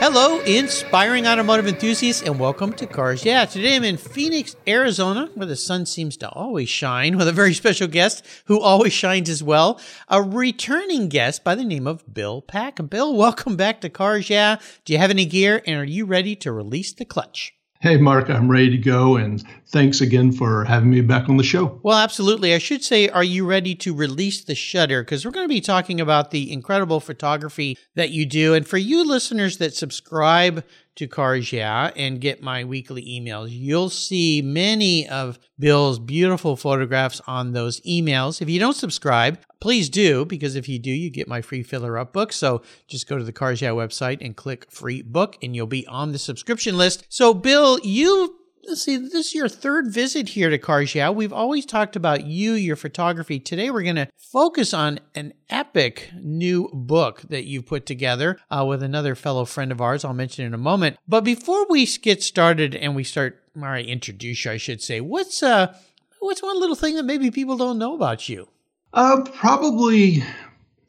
Hello, inspiring automotive enthusiasts, and welcome to Cars Yeah. Today I'm in Phoenix, Arizona, where the sun seems to always shine, with a very special guest who always shines as well. A returning guest by the name of Bill Pack. Bill, welcome back to Cars Yeah. Do you have any gear, and are you ready to release the clutch? Hey, Mark, I'm ready to go. And thanks again for having me back on the show. Well, absolutely. I should say, are you ready to release the shutter? Because we're going to be talking about the incredible photography that you do. And for you listeners that subscribe to Cars Yeah and get my weekly emails, you'll see many of Bill's beautiful photographs on those emails. If you don't subscribe, please do, because if you do, you get my free filler up book. So just go to the Cars Yeah website and click free book, and you'll be on the subscription list. So, Bill, you let's see, this is your third visit here to Cars We've always talked about you, your photography. Today, we're going to focus on an epic new book that you've put together uh, with another fellow friend of ours. I'll mention in a moment. But before we get started and we start, all right, introduce you, I should say, what's uh, what's one little thing that maybe people don't know about you? Uh, probably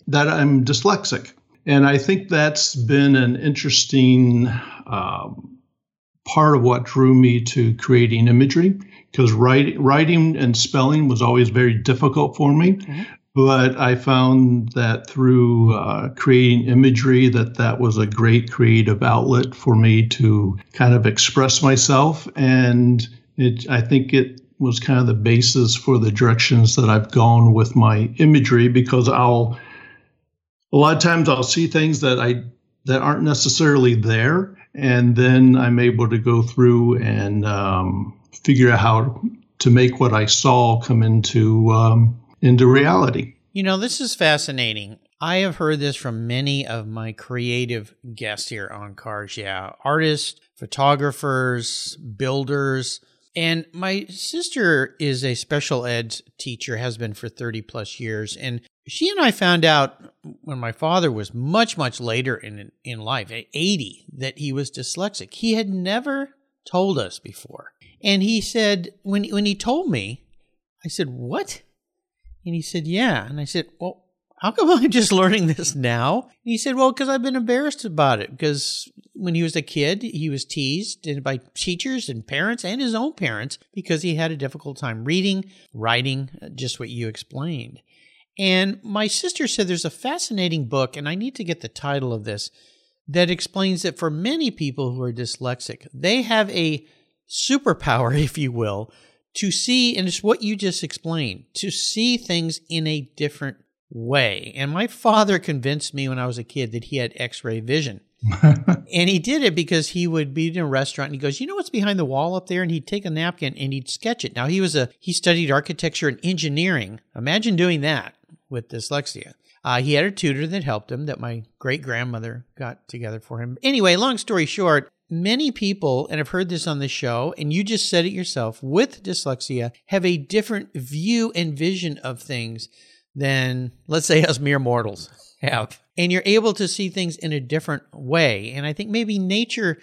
that I'm dyslexic. And I think that's been an interesting um, part of what drew me to creating imagery because writing, writing and spelling was always very difficult for me. Mm-hmm. But I found that through uh, creating imagery, that that was a great creative outlet for me to kind of express myself, and it, I think it was kind of the basis for the directions that I've gone with my imagery because I'll a lot of times I'll see things that I that aren't necessarily there, and then I'm able to go through and um, figure out how to make what I saw come into um, into reality. You know, this is fascinating. I have heard this from many of my creative guests here on Cars. Yeah, artists, photographers, builders. And my sister is a special ed teacher, has been for 30 plus years. And she and I found out when my father was much, much later in, in life, at 80, that he was dyslexic. He had never told us before. And he said, when, when he told me, I said, What? And he said, Yeah. And I said, Well, how come I'm just learning this now? And he said, Well, because I've been embarrassed about it. Because when he was a kid, he was teased by teachers and parents and his own parents because he had a difficult time reading, writing, uh, just what you explained. And my sister said there's a fascinating book, and I need to get the title of this, that explains that for many people who are dyslexic, they have a superpower, if you will, to see, and it's what you just explained, to see things in a different way. And my father convinced me when I was a kid that he had x ray vision. and he did it because he would be in a restaurant and he goes, You know what's behind the wall up there? And he'd take a napkin and he'd sketch it. Now he was a he studied architecture and engineering. Imagine doing that with dyslexia. Uh, he had a tutor that helped him that my great grandmother got together for him. Anyway, long story short, many people, and I've heard this on the show, and you just said it yourself, with dyslexia, have a different view and vision of things than, let's say, us mere mortals have. And you're able to see things in a different way. And I think maybe nature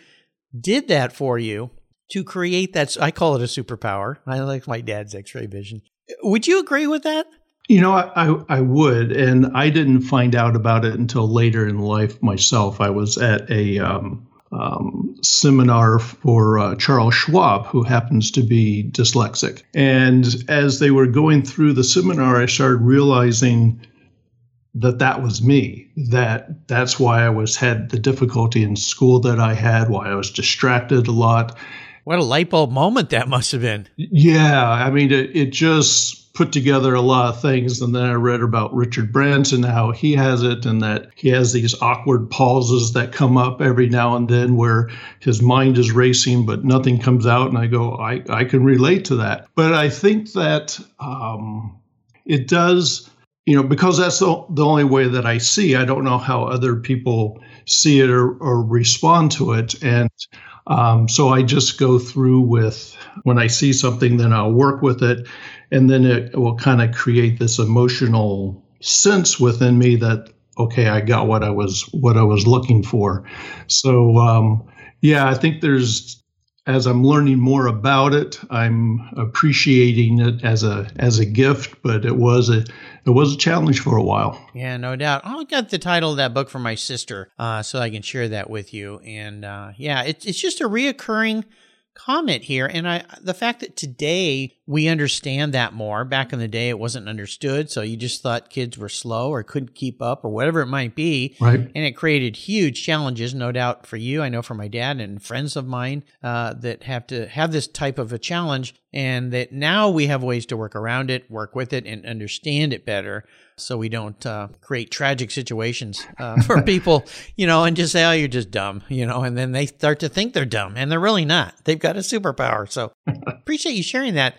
did that for you to create that. I call it a superpower. I like my dad's x ray vision. Would you agree with that? You know, I, I would, and I didn't find out about it until later in life myself. I was at a um, um, seminar for uh, Charles Schwab, who happens to be dyslexic. And as they were going through the seminar, I started realizing that that was me. That that's why I was had the difficulty in school that I had, why I was distracted a lot. What a light bulb moment that must have been. Yeah, I mean, it, it just put together a lot of things. And then I read about Richard Branson, and how he has it, and that he has these awkward pauses that come up every now and then where his mind is racing, but nothing comes out. And I go, I, I can relate to that. But I think that um, it does you know, because that's the, the only way that I see. I don't know how other people see it or, or respond to it. And um, so I just go through with when I see something, then I'll work with it. And then it will kind of create this emotional sense within me that, okay, I got what I was, what I was looking for. So, um, yeah, I think there's as I'm learning more about it, I'm appreciating it as a as a gift, but it was a it was a challenge for a while. Yeah, no doubt. I got the title of that book from my sister, uh, so I can share that with you. And uh, yeah, it's it's just a reoccurring comment here and i the fact that today we understand that more back in the day it wasn't understood so you just thought kids were slow or couldn't keep up or whatever it might be right. and it created huge challenges no doubt for you i know for my dad and friends of mine uh, that have to have this type of a challenge and that now we have ways to work around it work with it and understand it better so we don't uh, create tragic situations uh, for people, you know, and just say, oh, you're just dumb, you know, and then they start to think they're dumb and they're really not. They've got a superpower. So appreciate you sharing that.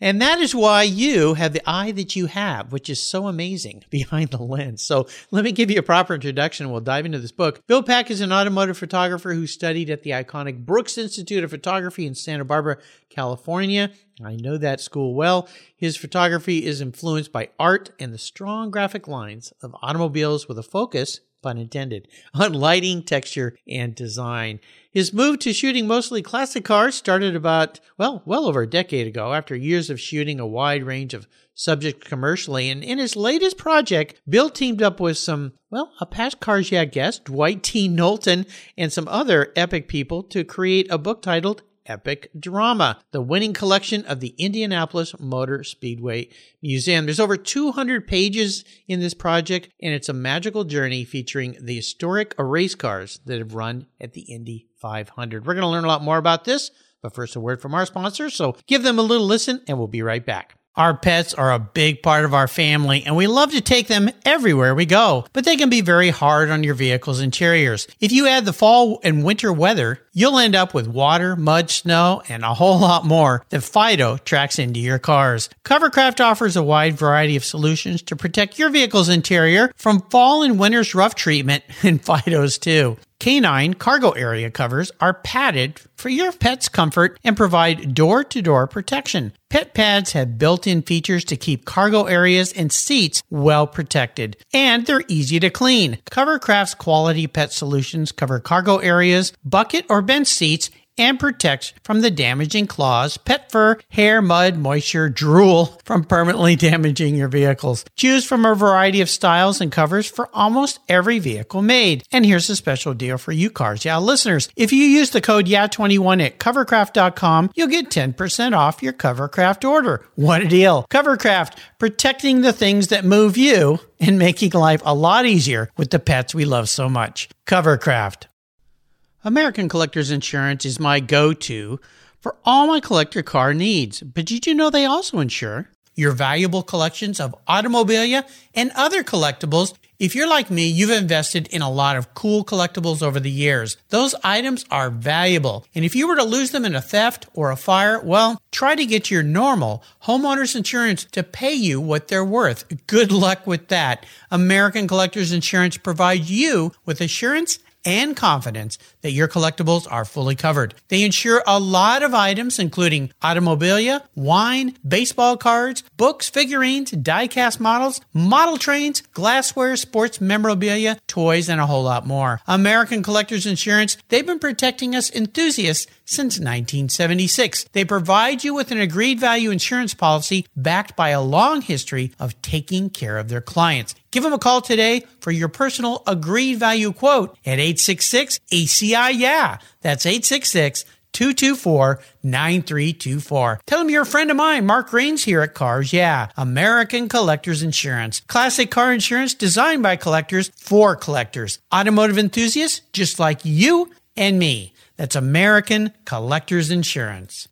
And that is why you have the eye that you have, which is so amazing behind the lens. So let me give you a proper introduction. We'll dive into this book. Bill Pack is an automotive photographer who studied at the iconic Brooks Institute of Photography in Santa Barbara, California. I know that school well. His photography is influenced by art and the strong graphic lines of automobiles with a focus pun intended, on lighting, texture, and design. His move to shooting mostly classic cars started about, well, well over a decade ago after years of shooting a wide range of subjects commercially. And in his latest project, Bill teamed up with some, well, a past Cars Yeah guest, Dwight T. Knowlton, and some other epic people to create a book titled epic drama, the winning collection of the Indianapolis Motor Speedway Museum. There's over 200 pages in this project, and it's a magical journey featuring the historic race cars that have run at the Indy 500. We're going to learn a lot more about this, but first, a word from our sponsors. So give them a little listen, and we'll be right back. Our pets are a big part of our family and we love to take them everywhere we go, but they can be very hard on your vehicle's interiors. If you add the fall and winter weather, you'll end up with water, mud, snow, and a whole lot more that Fido tracks into your cars. Covercraft offers a wide variety of solutions to protect your vehicle's interior from fall and winter's rough treatment and Fido's too. Canine cargo area covers are padded for your pet's comfort and provide door to door protection. Pet pads have built in features to keep cargo areas and seats well protected, and they're easy to clean. Covercraft's quality pet solutions cover cargo areas, bucket or bench seats, and protects from the damaging claws, pet fur, hair, mud, moisture, drool from permanently damaging your vehicles. Choose from a variety of styles and covers for almost every vehicle made. And here's a special deal for you Cars Yeah listeners. If you use the code YEAH21 at covercraft.com, you'll get 10% off your Covercraft order. What a deal. Covercraft, protecting the things that move you and making life a lot easier with the pets we love so much. Covercraft. American Collectors Insurance is my go to for all my collector car needs. But did you know they also insure your valuable collections of automobilia and other collectibles? If you're like me, you've invested in a lot of cool collectibles over the years. Those items are valuable. And if you were to lose them in a theft or a fire, well, try to get your normal homeowners insurance to pay you what they're worth. Good luck with that. American Collectors Insurance provides you with assurance and confidence that your collectibles are fully covered. They insure a lot of items, including automobilia, wine, baseball cards, books, figurines, die-cast models, model trains, glassware, sports memorabilia, toys, and a whole lot more. American Collectors Insurance, they've been protecting us enthusiasts since 1976. They provide you with an agreed value insurance policy backed by a long history of taking care of their clients. Give them a call today for your personal agreed value quote at 866 ACI Yeah. That's 866 224 9324. Tell them you're a friend of mine, Mark Rains here at Cars Yeah, American Collectors Insurance. Classic car insurance designed by collectors for collectors. Automotive enthusiasts just like you and me. That's American Collectors Insurance.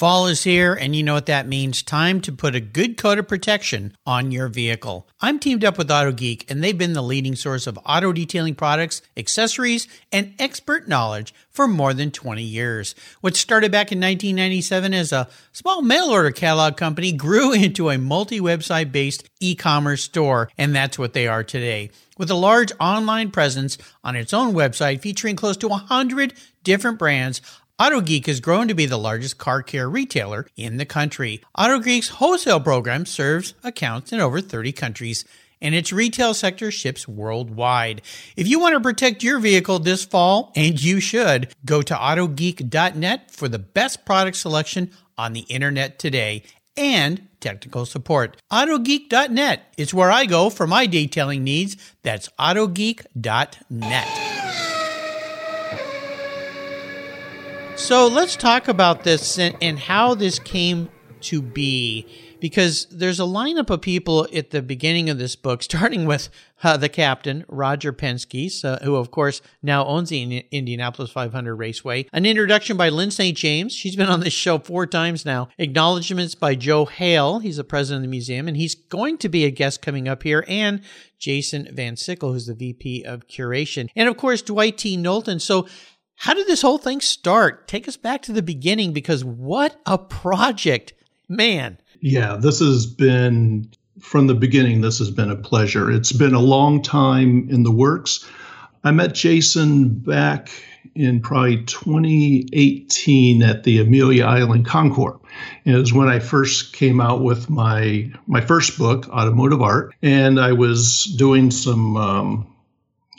Fall is here, and you know what that means. Time to put a good coat of protection on your vehicle. I'm teamed up with Auto Geek, and they've been the leading source of auto detailing products, accessories, and expert knowledge for more than 20 years. What started back in 1997 as a small mail order catalog company grew into a multi website based e commerce store, and that's what they are today. With a large online presence on its own website featuring close to 100 different brands, AutoGeek has grown to be the largest car care retailer in the country. AutoGeek's wholesale program serves accounts in over 30 countries and its retail sector ships worldwide. If you want to protect your vehicle this fall, and you should, go to autogeek.net for the best product selection on the internet today and technical support. AutoGeek.net is where I go for my detailing needs. That's AutoGeek.net. So let's talk about this and, and, how this came to be. Because there's a lineup of people at the beginning of this book, starting with uh, the captain, Roger Penske, uh, who, of course, now owns the Indianapolis 500 Raceway. An introduction by Lyn St. James. She's been on this show four times now. Acknowledgments by Joe Hale. He's the president of the museum, and he's going to be a guest coming up here. And Jason Van Sickle, who's the VP of curation. And, of course, Dwight T. Knowlton. So how did this whole thing start? Take us back to the beginning because what a project, man. Yeah, this has been from the beginning, this has been a pleasure. It's been a long time in the works. I met Jason back in probably 2018 at the Amelia Island Concours. It was when I first came out with my my first book, Automotive Art, and I was doing some um,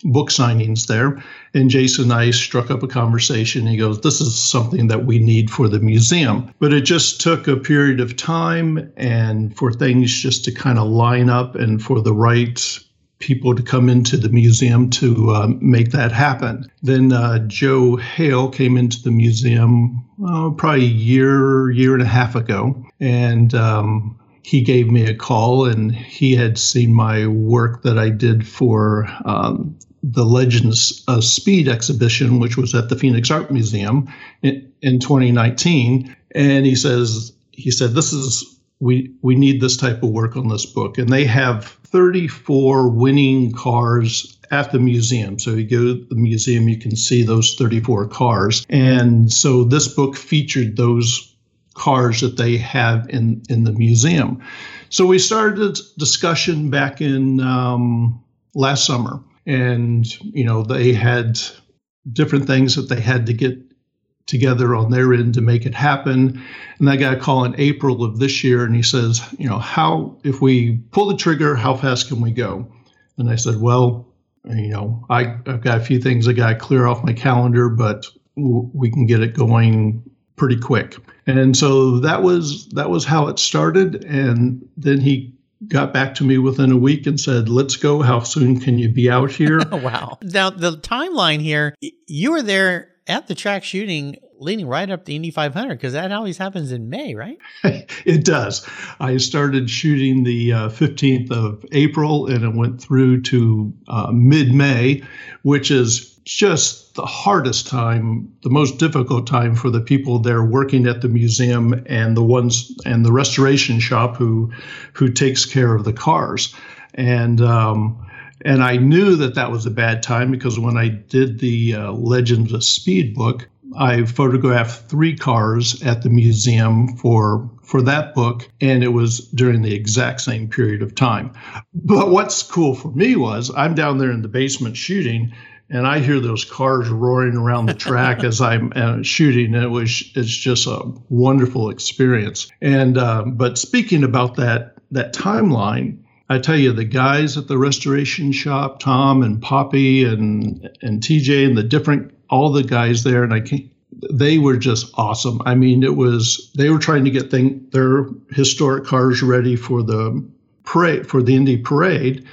book signings there. And Jason and I struck up a conversation. He goes, This is something that we need for the museum. But it just took a period of time and for things just to kind of line up and for the right people to come into the museum to uh, make that happen. Then uh, Joe Hale came into the museum uh, probably a year, year and a half ago. And um, he gave me a call and he had seen my work that I did for um, the Legends of Speed exhibition, which was at the Phoenix Art Museum in, in 2019. And he says, he said, this is, we, we need this type of work on this book. And they have 34 winning cars at the museum. So you go to the museum, you can see those 34 cars. And so this book featured those cars that they have in, in the museum. So we started a discussion back in um, last summer and you know they had different things that they had to get together on their end to make it happen. And I got a call in April of this year, and he says, you know, how if we pull the trigger, how fast can we go? And I said, well, you know, I, I've got a few things I got to clear off my calendar, but w- we can get it going pretty quick. And so that was that was how it started. And then he got back to me within a week and said, "Let's go. How soon can you be out here?" wow. Now the timeline here, you were there at the track shooting leading right up the Indy 500 because that always happens in May, right? it does. I started shooting the uh, 15th of April and it went through to uh, mid May, which is just the hardest time, the most difficult time for the people there working at the museum and the ones and the restoration shop who who takes care of the cars. And um, and I knew that that was a bad time because when I did the uh, Legends of Speed book, I photographed three cars at the museum for for that book, and it was during the exact same period of time. But what's cool for me was I'm down there in the basement shooting, and I hear those cars roaring around the track as I'm uh, shooting. And it was it's just a wonderful experience. And uh, but speaking about that that timeline, I tell you, the guys at the restoration shop, Tom and Poppy and and TJ and the different all the guys there, and I can't. They were just awesome. I mean, it was they were trying to get thing, their historic cars ready for the parade for the Indy parade,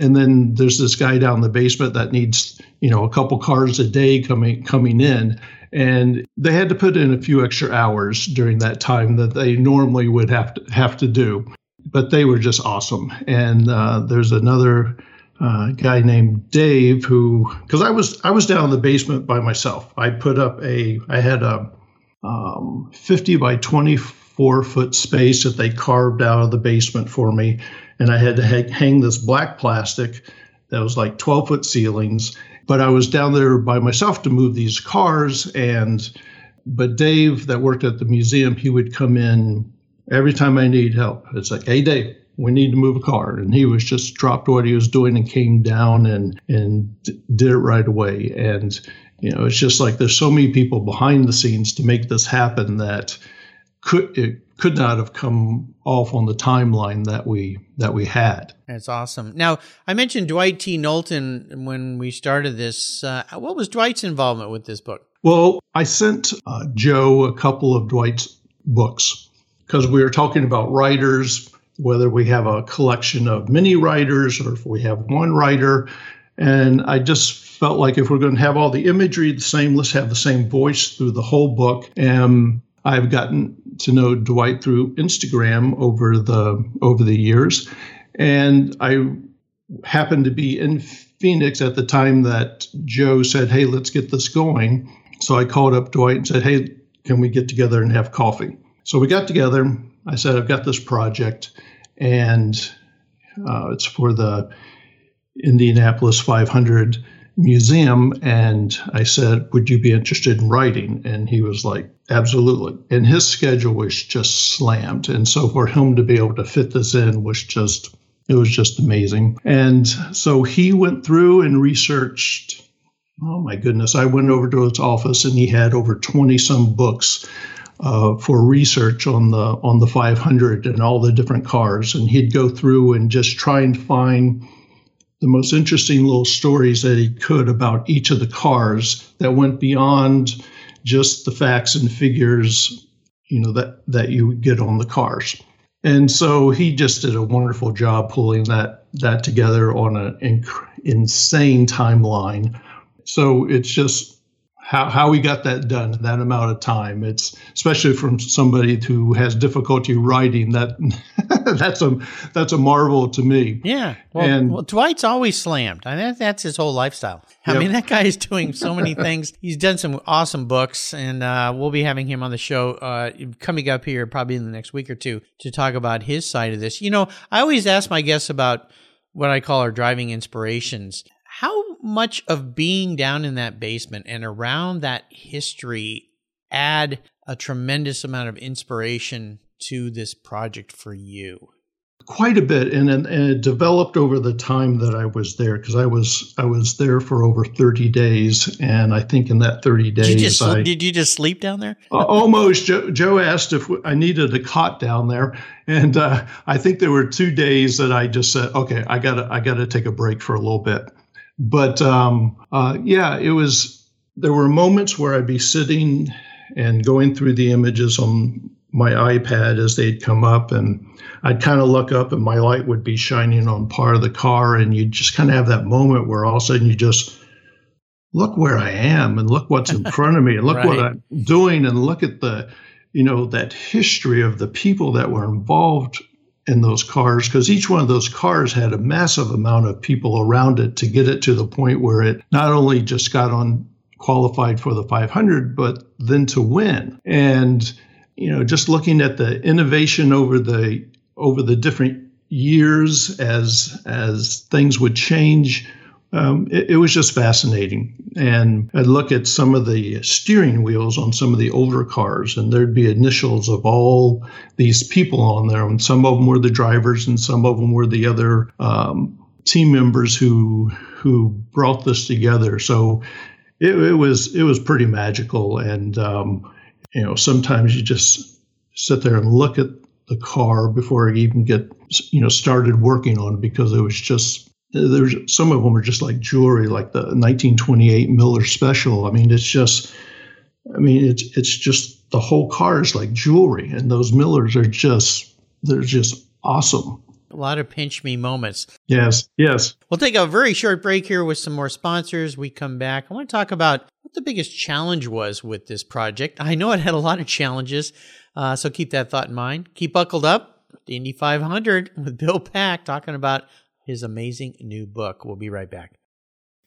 and then there's this guy down in the basement that needs you know a couple cars a day coming coming in and they had to put in a few extra hours during that time that they normally would have to have to do but they were just awesome and uh, there's another uh, guy named Dave who because I was I was down in the basement by myself I put up a I had a um, 50 by 24 foot space that they carved out of the basement for me. And I had to ha- hang this black plastic that was like 12 foot ceilings. But I was down there by myself to move these cars. And, but Dave, that worked at the museum, he would come in every time I need help. It's like, hey, Dave, we need to move a car. And he was just dropped what he was doing and came down and, and d- did it right away. And, you know, it's just like there's so many people behind the scenes to make this happen that could it could not have come off on the timeline that we that we had. That's awesome. Now, I mentioned Dwight T. Knowlton when we started this. Uh, what was Dwight's involvement with this book? Well, I sent uh, Joe a couple of Dwight's books because we were talking about writers, whether we have a collection of many writers or if we have one writer. And I just felt like if we're going to have all the imagery the same, let's have the same voice through the whole book. And I've gotten to know Dwight through Instagram over the over the years, and I happened to be in Phoenix at the time that Joe said, "Hey, let's get this going." So I called up Dwight and said, "Hey, can we get together and have coffee?" So we got together. I said, "I've got this project, and uh, it's for the Indianapolis 500." museum and I said, Would you be interested in writing? And he was like, Absolutely. And his schedule was just slammed. And so for him to be able to fit this in was just, it was just amazing. And so he went through and researched. Oh my goodness. I went over to his office and he had over 20 some books. Uh, for research on the on the 500 and all the different cars, and he'd go through and just try and find the most interesting little stories that he could about each of the cars that went beyond just the facts and figures, you know, that, that you get on the cars. And so he just did a wonderful job pulling that that together on an inc- insane timeline. So it's just how, how we got that done in that amount of time. It's especially from somebody who has difficulty writing that that's a that's a marvel to me. Yeah. Well, and, well Dwight's always slammed. I mean, that's his whole lifestyle. I yep. mean, that guy is doing so many things. He's done some awesome books, and uh, we'll be having him on the show uh, coming up here probably in the next week or two to talk about his side of this. You know, I always ask my guests about what I call our driving inspirations. How much of being down in that basement and around that history add a tremendous amount of inspiration to this project for you? Quite a bit, and, and it developed over the time that I was there because I was I was there for over thirty days, and I think in that thirty days, did you just, I, did you just sleep down there? almost. Joe, Joe, asked if I needed a cot down there, and uh, I think there were two days that I just said, "Okay, I gotta I gotta take a break for a little bit." But um, uh, yeah, it was. There were moments where I'd be sitting and going through the images on my iPad as they'd come up, and I'd kind of look up, and my light would be shining on part of the car, and you just kind of have that moment where all of a sudden you just look where I am, and look what's in front of me, and look right. what I'm doing, and look at the you know that history of the people that were involved in those cars because each one of those cars had a massive amount of people around it to get it to the point where it not only just got on qualified for the 500 but then to win. And you know just looking at the innovation over the over the different years as as things would change um, it, it, was just fascinating. And I'd look at some of the steering wheels on some of the older cars, and there'd be initials of all these people on there. And some of them were the drivers, and some of them were the other um, team members who who brought this together. So it, it was it was pretty magical. And um, you know, sometimes you just sit there and look at the car before you even get you know started working on it because it was just there's some of them are just like jewelry, like the 1928 Miller Special. I mean, it's just, I mean, it's it's just the whole car is like jewelry, and those Millers are just they're just awesome. A lot of pinch me moments. Yes, yes. We'll take a very short break here with some more sponsors. We come back. I want to talk about what the biggest challenge was with this project. I know it had a lot of challenges, uh, so keep that thought in mind. Keep buckled up. The Indy 500 with Bill Pack talking about his amazing new book. We'll be right back.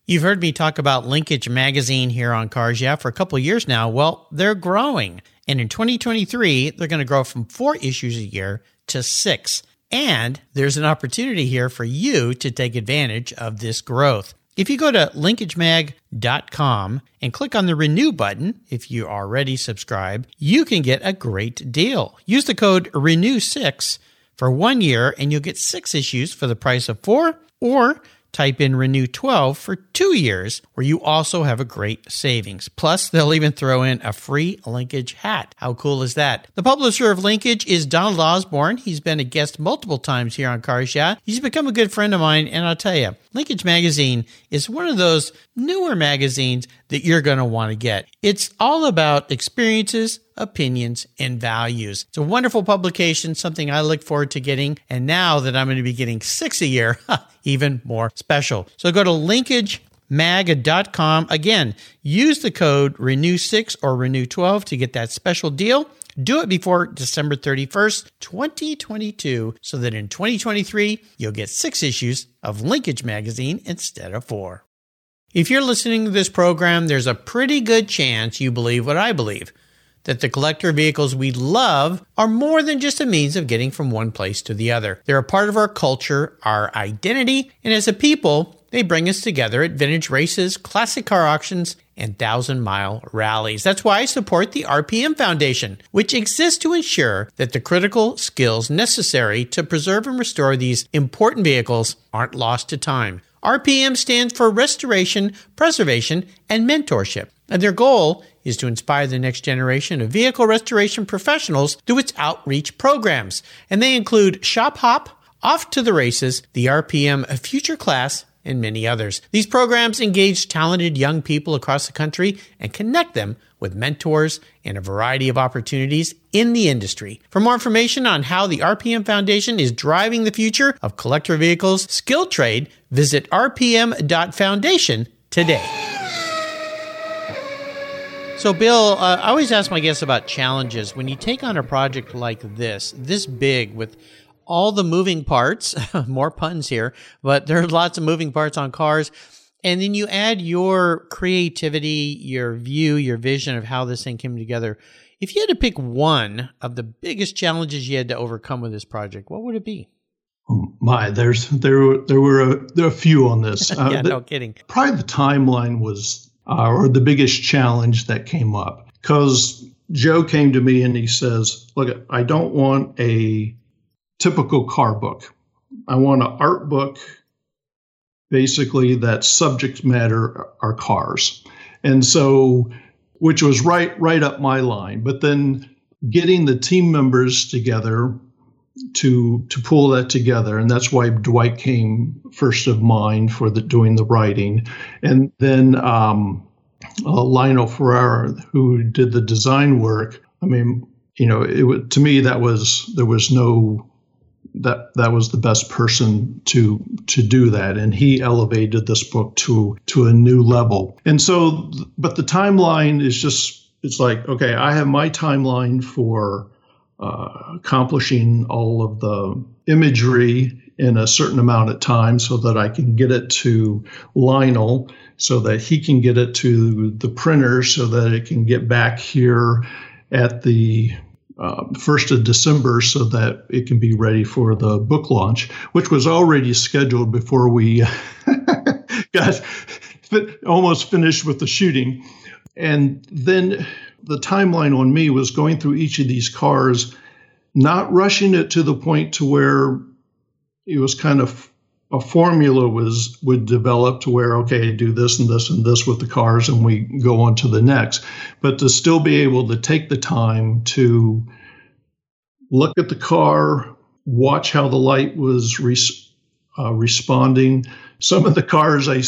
You've heard me talk about Linkage Magazine here on Cars Yeah for a couple years now. Well, they're growing. And in 2023, they're going to grow from four issues a year to six. And there's an opportunity here for you to take advantage of this growth. If you go to linkagemag.com and click on the renew button, if you already subscribe, you can get a great deal. Use the code renew6 for one year and you'll get six issues for the price of four or type in Renew 12 for two years, where you also have a great savings. Plus, they'll even throw in a free Linkage hat. How cool is that? The publisher of Linkage is Donald Osborne. He's been a guest multiple times here on Cars Yeah. He's become a good friend of mine, and I'll tell you, Linkage Magazine is one of those newer magazines that you're going to want to get. It's all about experiences, opinions, and values. It's a wonderful publication, something I look forward to getting. And now that I'm going to be getting six a year, even more special. So go to linkagemag.com. Again, use the code renew6 or renew12 to get that special deal. Do it before December 31st, 2022, so that in 2023, you'll get six issues of Linkage Magazine instead of four. If you're listening to this program, there's a pretty good chance you believe what I believe that the collector vehicles we love are more than just a means of getting from one place to the other. They're a part of our culture, our identity, and as a people, they bring us together at vintage races, classic car auctions, and thousand mile rallies. That's why I support the RPM Foundation, which exists to ensure that the critical skills necessary to preserve and restore these important vehicles aren't lost to time. RPM stands for Restoration, Preservation, and Mentorship. And their goal is to inspire the next generation of vehicle restoration professionals through its outreach programs. And they include Shop Hop, Off to the Races, the RPM of Future Class, and many others. These programs engage talented young people across the country and connect them with mentors and a variety of opportunities in the industry. For more information on how the RPM Foundation is driving the future of collector vehicles skill trade, visit rpm.foundation today. So, Bill, uh, I always ask my guests about challenges. When you take on a project like this, this big, with all the moving parts, more puns here, but there are lots of moving parts on cars. And then you add your creativity, your view, your vision of how this thing came together. If you had to pick one of the biggest challenges you had to overcome with this project, what would it be? Oh my, there's there there were a, there are a few on this. Uh, yeah, the, no kidding. Probably the timeline was uh, or the biggest challenge that came up. Because Joe came to me and he says, Look, I don't want a typical car book. I want an art book, basically, that subject matter are cars. And so, which was right, right up my line. But then getting the team members together to to pull that together and that's why dwight came first of mind for the doing the writing and then um, uh, lionel ferrara who did the design work i mean you know it to me that was there was no that that was the best person to to do that. And he elevated this book to to a new level. And so but the timeline is just it's like okay i have my timeline for uh, accomplishing all of the imagery in a certain amount of time so that I can get it to Lionel so that he can get it to the printer so that it can get back here at the uh, 1st of December so that it can be ready for the book launch, which was already scheduled before we got almost finished with the shooting. And then the timeline on me was going through each of these cars, not rushing it to the point to where it was kind of a formula was would develop to where okay do this and this and this with the cars and we go on to the next but to still be able to take the time to look at the car watch how the light was res, uh, responding some of the cars I,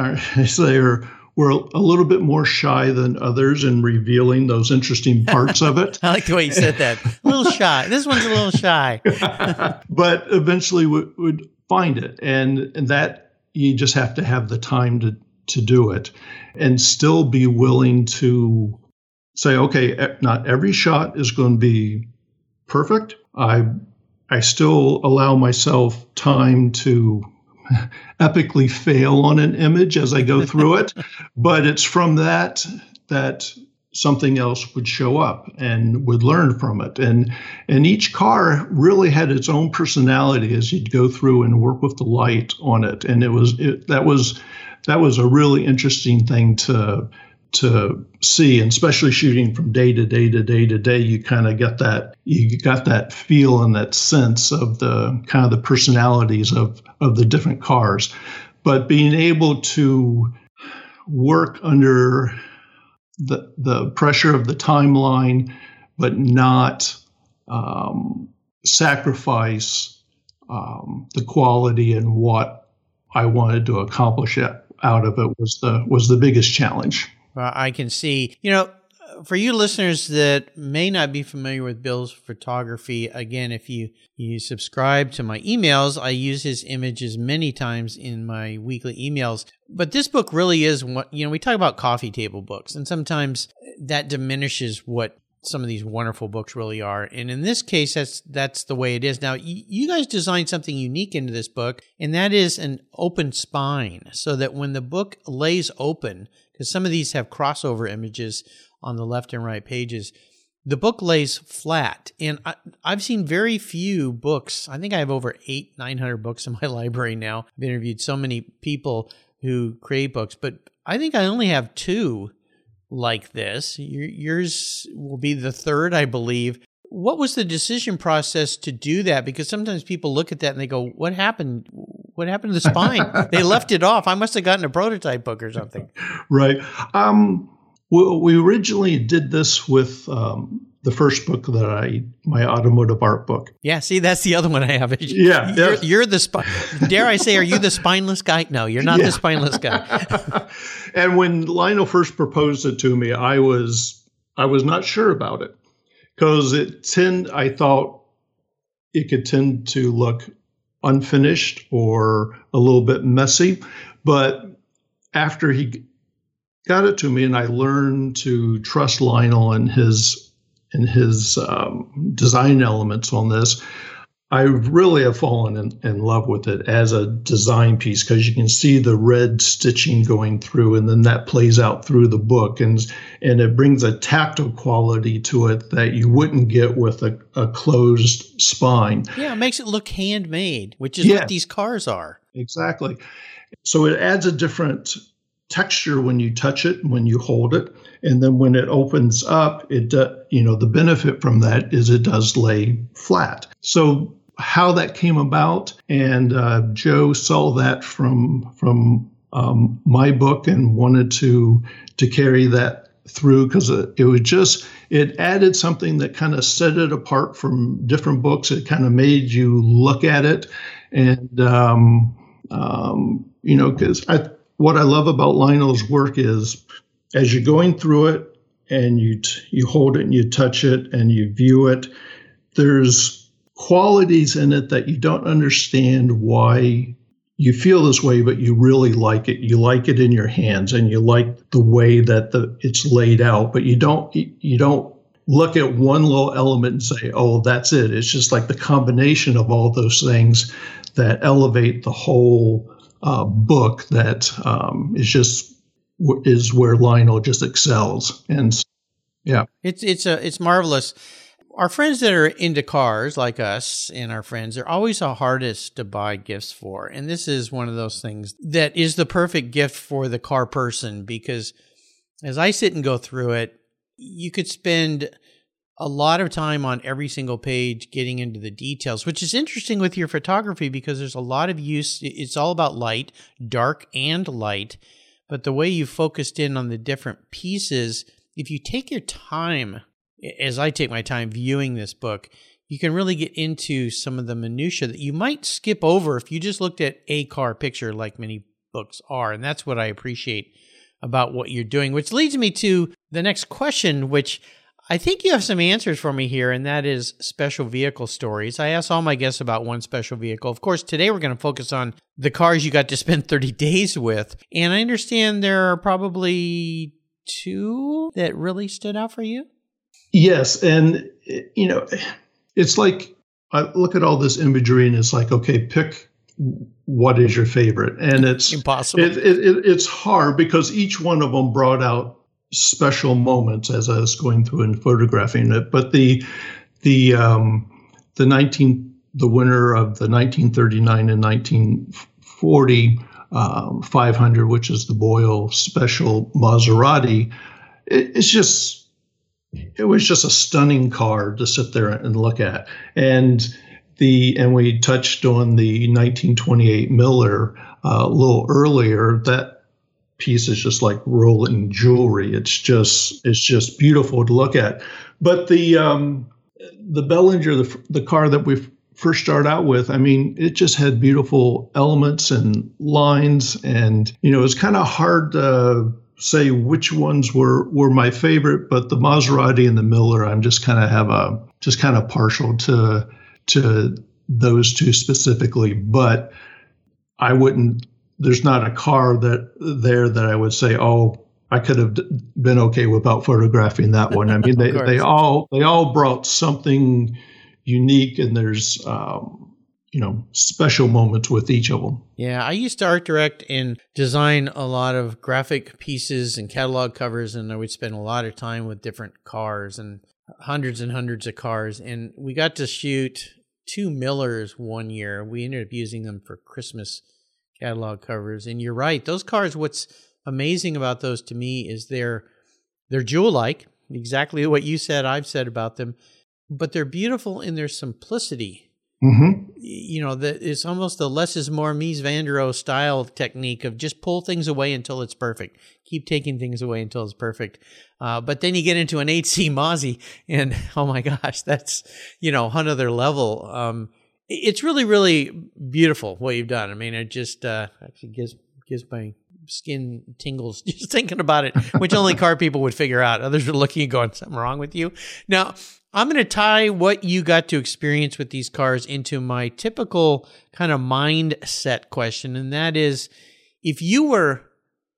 I say are were a little bit more shy than others in revealing those interesting parts of it. I like the way you said that. A little shy. This one's a little shy. but eventually would, would find it. And, and that you just have to have the time to, to do it and still be willing to say, okay, not every shot is going to be perfect. I I still allow myself time to epically fail on an image as I go through it, but it's from that that something else would show up and would learn from it. And and each car really had its own personality as you'd go through and work with the light on it. And it was it, that was that was a really interesting thing to to see, and especially shooting from day to day to day to day, you kind of get that you got that feel and that sense of the kind of the personalities of of the different cars. But being able to work under the the pressure of the timeline, but not um, sacrifice um, the quality and what I wanted to accomplish out of it was the was the biggest challenge. Well, I can see, you know, for you listeners that may not be familiar with Bill's photography, again, if you you subscribe to my emails, I use his images many times in my weekly emails. But this book really is what you know. We talk about coffee table books, and sometimes that diminishes what some of these wonderful books really are. And in this case, that's that's the way it is. Now, you guys designed something unique into this book, and that is an open spine, so that when the book lays open, because some of these have crossover images on the left and right pages, the book lays flat. And I, have seen very few books. I think I have over eight, nine hundred books in my library now. I've interviewed so many people who create books, but I think I only have two like this. Yours will be the third, I believe. What was the decision process to do that? Because sometimes people look at that and they go, "What happened? What happened to the spine? they left it off. I must have gotten a prototype book or something." Right. Um, we, we originally did this with um, the first book that I, my automotive art book. Yeah, see, that's the other one I have. Yeah, you're, you're the spine. Dare I say, are you the spineless guy? No, you're not yeah. the spineless guy. and when Lionel first proposed it to me, I was I was not sure about it because it tend I thought it could tend to look unfinished or a little bit messy, but after he got it to me and I learned to trust Lionel and his and his um, design elements on this, I really have fallen in, in love with it as a design piece because you can see the red stitching going through, and then that plays out through the book, and and it brings a tactile quality to it that you wouldn't get with a, a closed spine. Yeah, it makes it look handmade, which is yeah, what these cars are. Exactly. So it adds a different texture when you touch it, when you hold it, and then when it opens up, it do, you know the benefit from that is it does lay flat. So how that came about, and uh, Joe saw that from from um, my book and wanted to to carry that through because it, it was just it added something that kind of set it apart from different books. It kind of made you look at it, and um, um, you know because I what I love about Lionel's work is as you're going through it and you t- you hold it and you touch it and you view it, there's qualities in it that you don't understand why you feel this way, but you really like it. You like it in your hands and you like the way that the it's laid out, but you don't you don't look at one little element and say, "Oh, that's it." It's just like the combination of all those things that elevate the whole uh, book that um, is just is where Lionel just excels, and yeah, it's it's a it's marvelous. Our friends that are into cars, like us and our friends, are always the hardest to buy gifts for, and this is one of those things that is the perfect gift for the car person because as I sit and go through it, you could spend a lot of time on every single page getting into the details, which is interesting with your photography because there's a lot of use. It's all about light, dark and light. But the way you focused in on the different pieces, if you take your time, as I take my time viewing this book, you can really get into some of the minutia that you might skip over if you just looked at a car picture like many books are. And that's what I appreciate about what you're doing, which leads me to the next question, which I think you have some answers for me here, and that is special vehicle stories. I asked all my guests about one special vehicle. Of course, today we're going to focus on the cars you got to spend 30 days with. And I understand there are probably two that really stood out for you. Yes. And, you know, it's like I look at all this imagery and it's like, okay, pick what is your favorite, and it's impossible. It, it, it, it's hard because each one of them brought out special moments as I was going through and photographing it. But the the um, the 19 the winner of the 1939 and 1940 um, 500, which is the Boyle Special Maserati, it, it's just it was just a stunning car to sit there and look at. And the and we touched on the 1928 Miller uh, a little earlier. That piece is just like rolling jewelry. It's just it's just beautiful to look at. But the um, the Bellinger, the the car that we first start out with, I mean, it just had beautiful elements and lines, and you know, it's kind of hard to say which ones were were my favorite, but the Maserati and the Miller, I'm just kind of have a just kind of partial to to those two specifically. But I wouldn't. There's not a car that there that I would say, oh, I could have been okay without photographing that one. I mean, they they all they all brought something unique, and there's um, you know special moments with each of them. Yeah, I used to art direct and design a lot of graphic pieces and catalog covers, and I would spend a lot of time with different cars and hundreds and hundreds of cars. And we got to shoot two Millers one year. We ended up using them for Christmas catalog covers. And you're right, those cars. What's amazing about those to me is they're they're jewel like, exactly what you said. I've said about them, but they're beautiful in their simplicity Mm-hmm. You know, that it's almost the less is more Mies van der Rohe style technique of just pull things away until it's perfect. Keep taking things away until it's perfect. Uh, but then you get into an 8C Mozzie, and oh my gosh, that's, you know, another level. Um, it's really, really beautiful what you've done. I mean, it just uh, actually gives gives my skin tingles just thinking about it, which only car people would figure out. Others are looking and going, something wrong with you. Now, I'm going to tie what you got to experience with these cars into my typical kind of mindset question. And that is if you were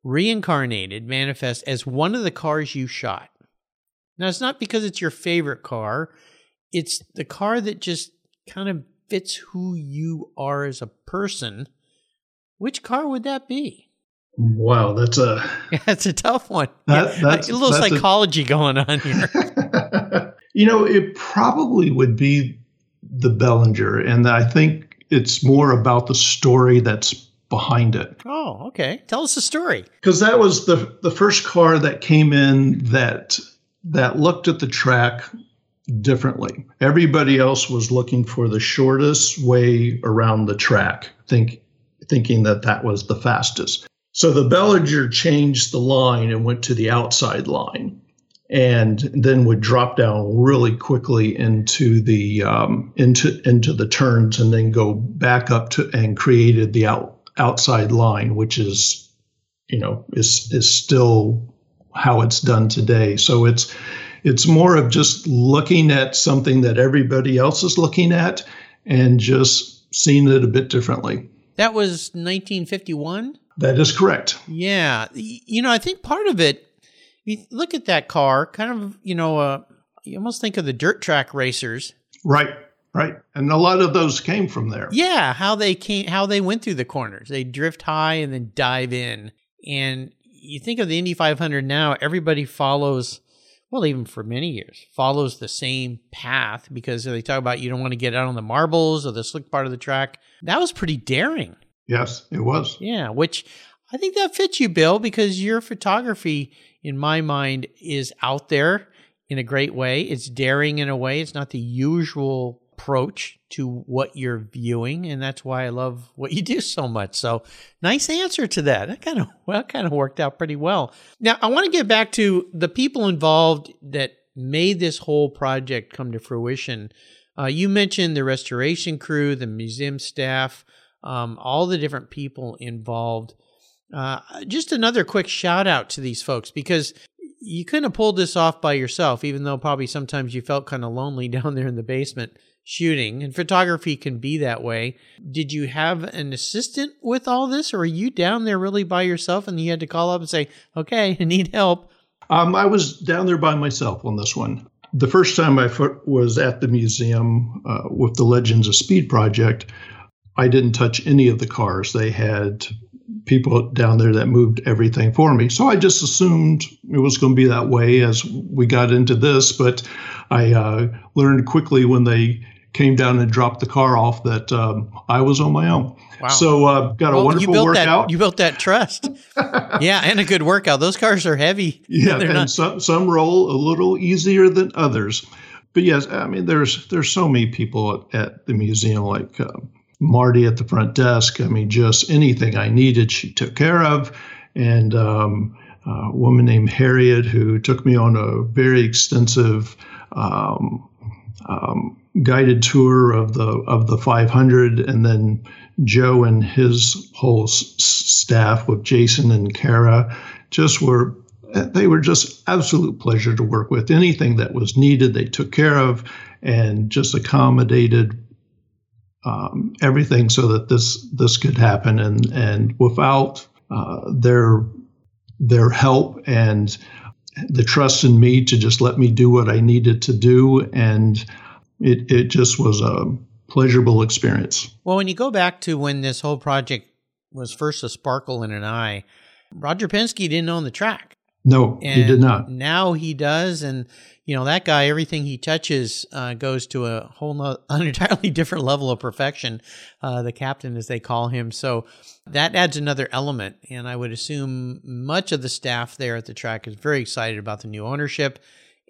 reincarnated, manifest as one of the cars you shot. Now, it's not because it's your favorite car, it's the car that just kind of fits who you are as a person. Which car would that be? Wow, that's a that's a tough one. That, yeah, a little psychology a, going on here. You know, it probably would be the Belanger, and I think it's more about the story that's behind it. Oh, okay. Tell us the story. Because that was the the first car that came in that that looked at the track differently. Everybody else was looking for the shortest way around the track, think thinking that that was the fastest. So the Belanger changed the line and went to the outside line and then would drop down really quickly into the um, into into the turns and then go back up to and created the out, outside line, which is you know is is still how it's done today. So it's it's more of just looking at something that everybody else is looking at and just seeing it a bit differently. That was 1951. That is correct. Yeah, you know, I think part of it you look at that car, kind of, you know, uh, you almost think of the dirt track racers. Right, right. And a lot of those came from there. Yeah, how they came, how they went through the corners. They drift high and then dive in. And you think of the Indy 500 now, everybody follows, well, even for many years, follows the same path because they talk about you don't want to get out on the marbles or the slick part of the track. That was pretty daring. Yes, it was. Yeah, which I think that fits you, Bill, because your photography in my mind, is out there in a great way. It's daring in a way. It's not the usual approach to what you're viewing, and that's why I love what you do so much. So, nice answer to that. That kind of well, kind of worked out pretty well. Now, I want to get back to the people involved that made this whole project come to fruition. Uh, you mentioned the restoration crew, the museum staff, um, all the different people involved. Uh, just another quick shout out to these folks because you couldn't have pulled this off by yourself, even though probably sometimes you felt kind of lonely down there in the basement shooting. And photography can be that way. Did you have an assistant with all this, or are you down there really by yourself and you had to call up and say, okay, I need help? Um, I was down there by myself on this one. The first time I was at the museum uh, with the Legends of Speed project, I didn't touch any of the cars. They had people down there that moved everything for me. So I just assumed it was going to be that way as we got into this. But I uh, learned quickly when they came down and dropped the car off that um, I was on my own. Wow. So uh, got a well, wonderful you workout. That, you built that trust. yeah, and a good workout. Those cars are heavy. Yeah, and not- some some roll a little easier than others. But yes, I mean there's there's so many people at, at the museum like uh, Marty at the front desk. I mean just anything I needed, she took care of, and um, a woman named Harriet who took me on a very extensive. Um, um, guided tour of the of the 500, and then Joe and his whole s- staff with Jason and Kara just were they were just absolute pleasure to work with. Anything that was needed, they took care of and just accommodated um, everything so that this this could happen. And and without uh, their their help and the trust in me to just let me do what I needed to do and it, it just was a pleasurable experience. Well, when you go back to when this whole project was first a sparkle in an eye, Roger Penske didn't own the track. No, and he did not. Now he does, and you know that guy. Everything he touches uh, goes to a whole no, an entirely different level of perfection. Uh, the captain, as they call him, so that adds another element. And I would assume much of the staff there at the track is very excited about the new ownership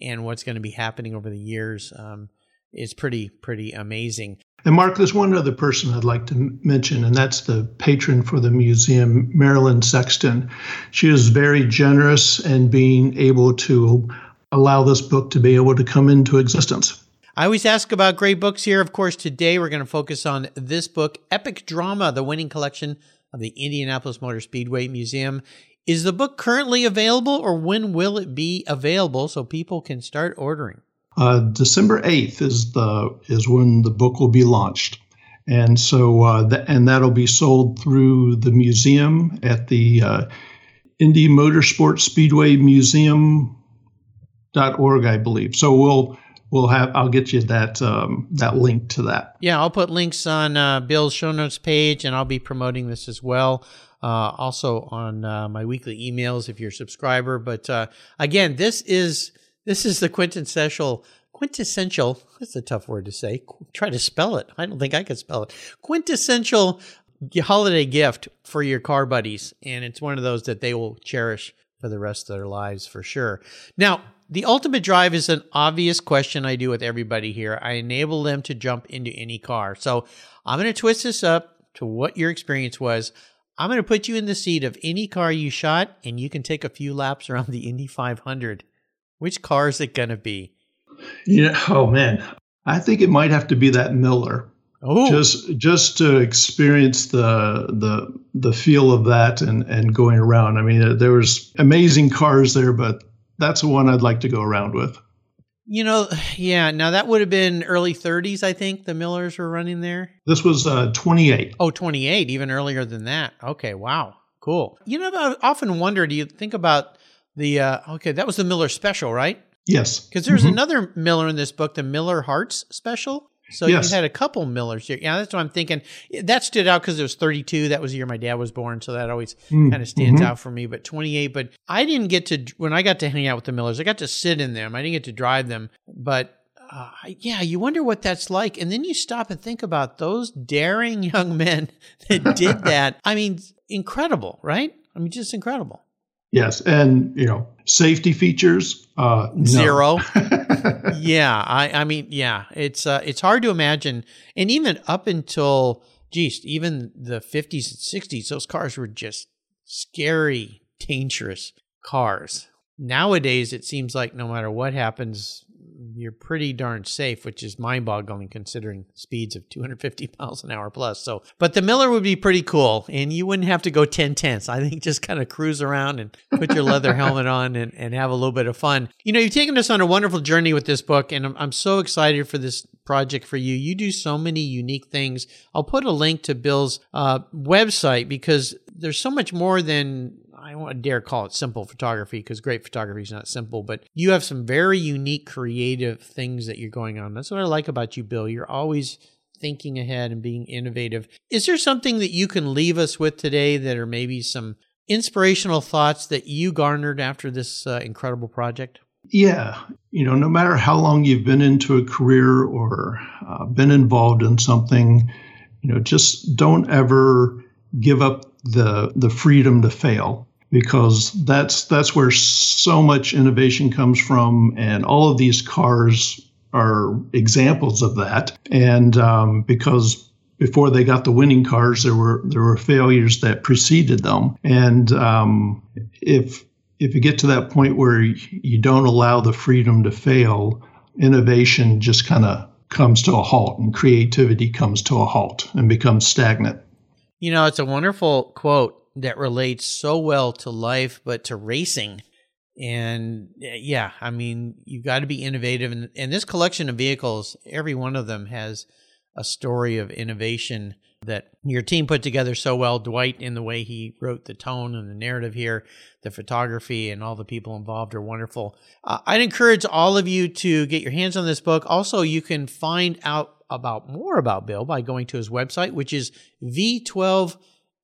and what's going to be happening over the years. Um, is pretty pretty amazing. And Mark, there's one other person I'd like to mention, and that's the patron for the museum, Marilyn Sexton. She is very generous in being able to allow this book to be able to come into existence. I always ask about great books here. Of course, today we're going to focus on this book, Epic Drama, the winning collection of the Indianapolis Motor Speedway Museum. Is the book currently available, or when will it be available so people can start ordering? Uh, December eighth is the is when the book will be launched, and so uh, the, and that'll be sold through the museum at the uh, Indy Motorsports Speedway Museum dot org, I believe. So we'll we'll have I'll get you that um, that link to that. Yeah, I'll put links on uh, Bill's show notes page, and I'll be promoting this as well. Uh, also on uh, my weekly emails if you're a subscriber. But uh, again, this is this is the quintessential quintessential. That's a tough word to say. Try to spell it. I don't think I could spell it. Quintessential holiday gift for your car buddies, and it's one of those that they will cherish for the rest of their lives for sure. Now, the ultimate drive is an obvious question I do with everybody here. I enable them to jump into any car. So I'm going to twist this up to what your experience was. I'm going to put you in the seat of any car you shot, and you can take a few laps around the Indy 500. Which car is it going to be? Yeah. Oh man, I think it might have to be that Miller. Oh. Just just to experience the the the feel of that and and going around. I mean, there was amazing cars there, but that's the one I'd like to go around with. You know, yeah. Now that would have been early 30s, I think the Millers were running there. This was uh, 28. Oh, 28, even earlier than that. Okay, wow, cool. You know, I often wonder. Do you think about the uh, okay, that was the Miller special, right? Yes. Because there's mm-hmm. another Miller in this book, the Miller Hartz special. So yes. you had a couple Millers here. Yeah, that's what I'm thinking. That stood out because it was 32. That was the year my dad was born, so that always mm. kind of stands mm-hmm. out for me. But 28. But I didn't get to when I got to hang out with the Millers. I got to sit in them. I didn't get to drive them. But uh, yeah, you wonder what that's like. And then you stop and think about those daring young men that did that. I mean, incredible, right? I mean, just incredible. Yes, and you know safety features uh, no. zero. yeah, I, I mean, yeah, it's uh, it's hard to imagine, and even up until geez, even the fifties and sixties, those cars were just scary, dangerous cars. Nowadays, it seems like no matter what happens, you're pretty darn safe, which is mind boggling considering speeds of 250 miles an hour plus. So, but the Miller would be pretty cool and you wouldn't have to go 10 tenths. I think just kind of cruise around and put your leather helmet on and, and have a little bit of fun. You know, you've taken us on a wonderful journey with this book and I'm, I'm so excited for this project for you. You do so many unique things. I'll put a link to Bill's uh, website because there's so much more than I don't dare call it simple photography because great photography is not simple, but you have some very unique creative things that you're going on. That's what I like about you, Bill. You're always thinking ahead and being innovative. Is there something that you can leave us with today that are maybe some inspirational thoughts that you garnered after this uh, incredible project? Yeah. You know, no matter how long you've been into a career or uh, been involved in something, you know, just don't ever give up the the freedom to fail because that's that's where so much innovation comes from and all of these cars are examples of that. And um, because before they got the winning cars there were there were failures that preceded them. And um, if if you get to that point where you don't allow the freedom to fail innovation just kind of comes to a halt and creativity comes to a halt and becomes stagnant. You know, it's a wonderful quote that relates so well to life, but to racing. And eh, yeah, I mean, you've got to be innovative. And, and this collection of vehicles, every one of them has a story of innovation that your team put together so well. Dwight, in the way he wrote the tone and the narrative here, the photography, and all the people involved are wonderful. Uh, I'd encourage all of you to get your hands on this book. Also, you can find out about more about Bill by going to his website, which is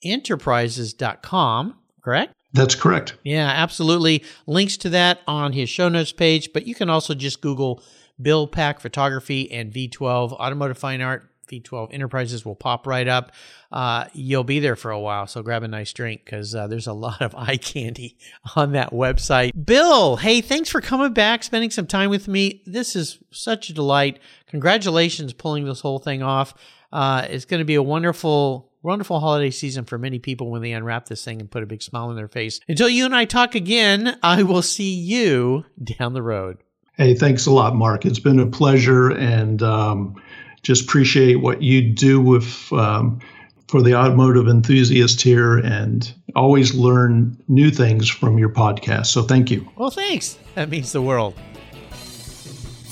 v12enterprises.com, correct? That's correct. Yeah, absolutely. Links to that on his show notes page, but you can also just Google Bill Pack Photography and V12 Automotive Fine Art. V12 Enterprises will pop right up. Uh, you'll be there for a while, so grab a nice drink because uh, there's a lot of eye candy on that website. Bill, hey, thanks for coming back, spending some time with me. This is such a delight. Congratulations pulling this whole thing off. Uh, it's going to be a wonderful wonderful holiday season for many people when they unwrap this thing and put a big smile on their face. Until you and I talk again, I will see you down the road. Hey, thanks a lot, Mark. It's been a pleasure, and um, just appreciate what you do with um, for the automotive enthusiast here, and always learn new things from your podcast. So, thank you. Well, thanks. That means the world.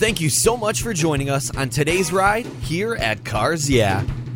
Thank you so much for joining us on today's ride here at Cars Yeah.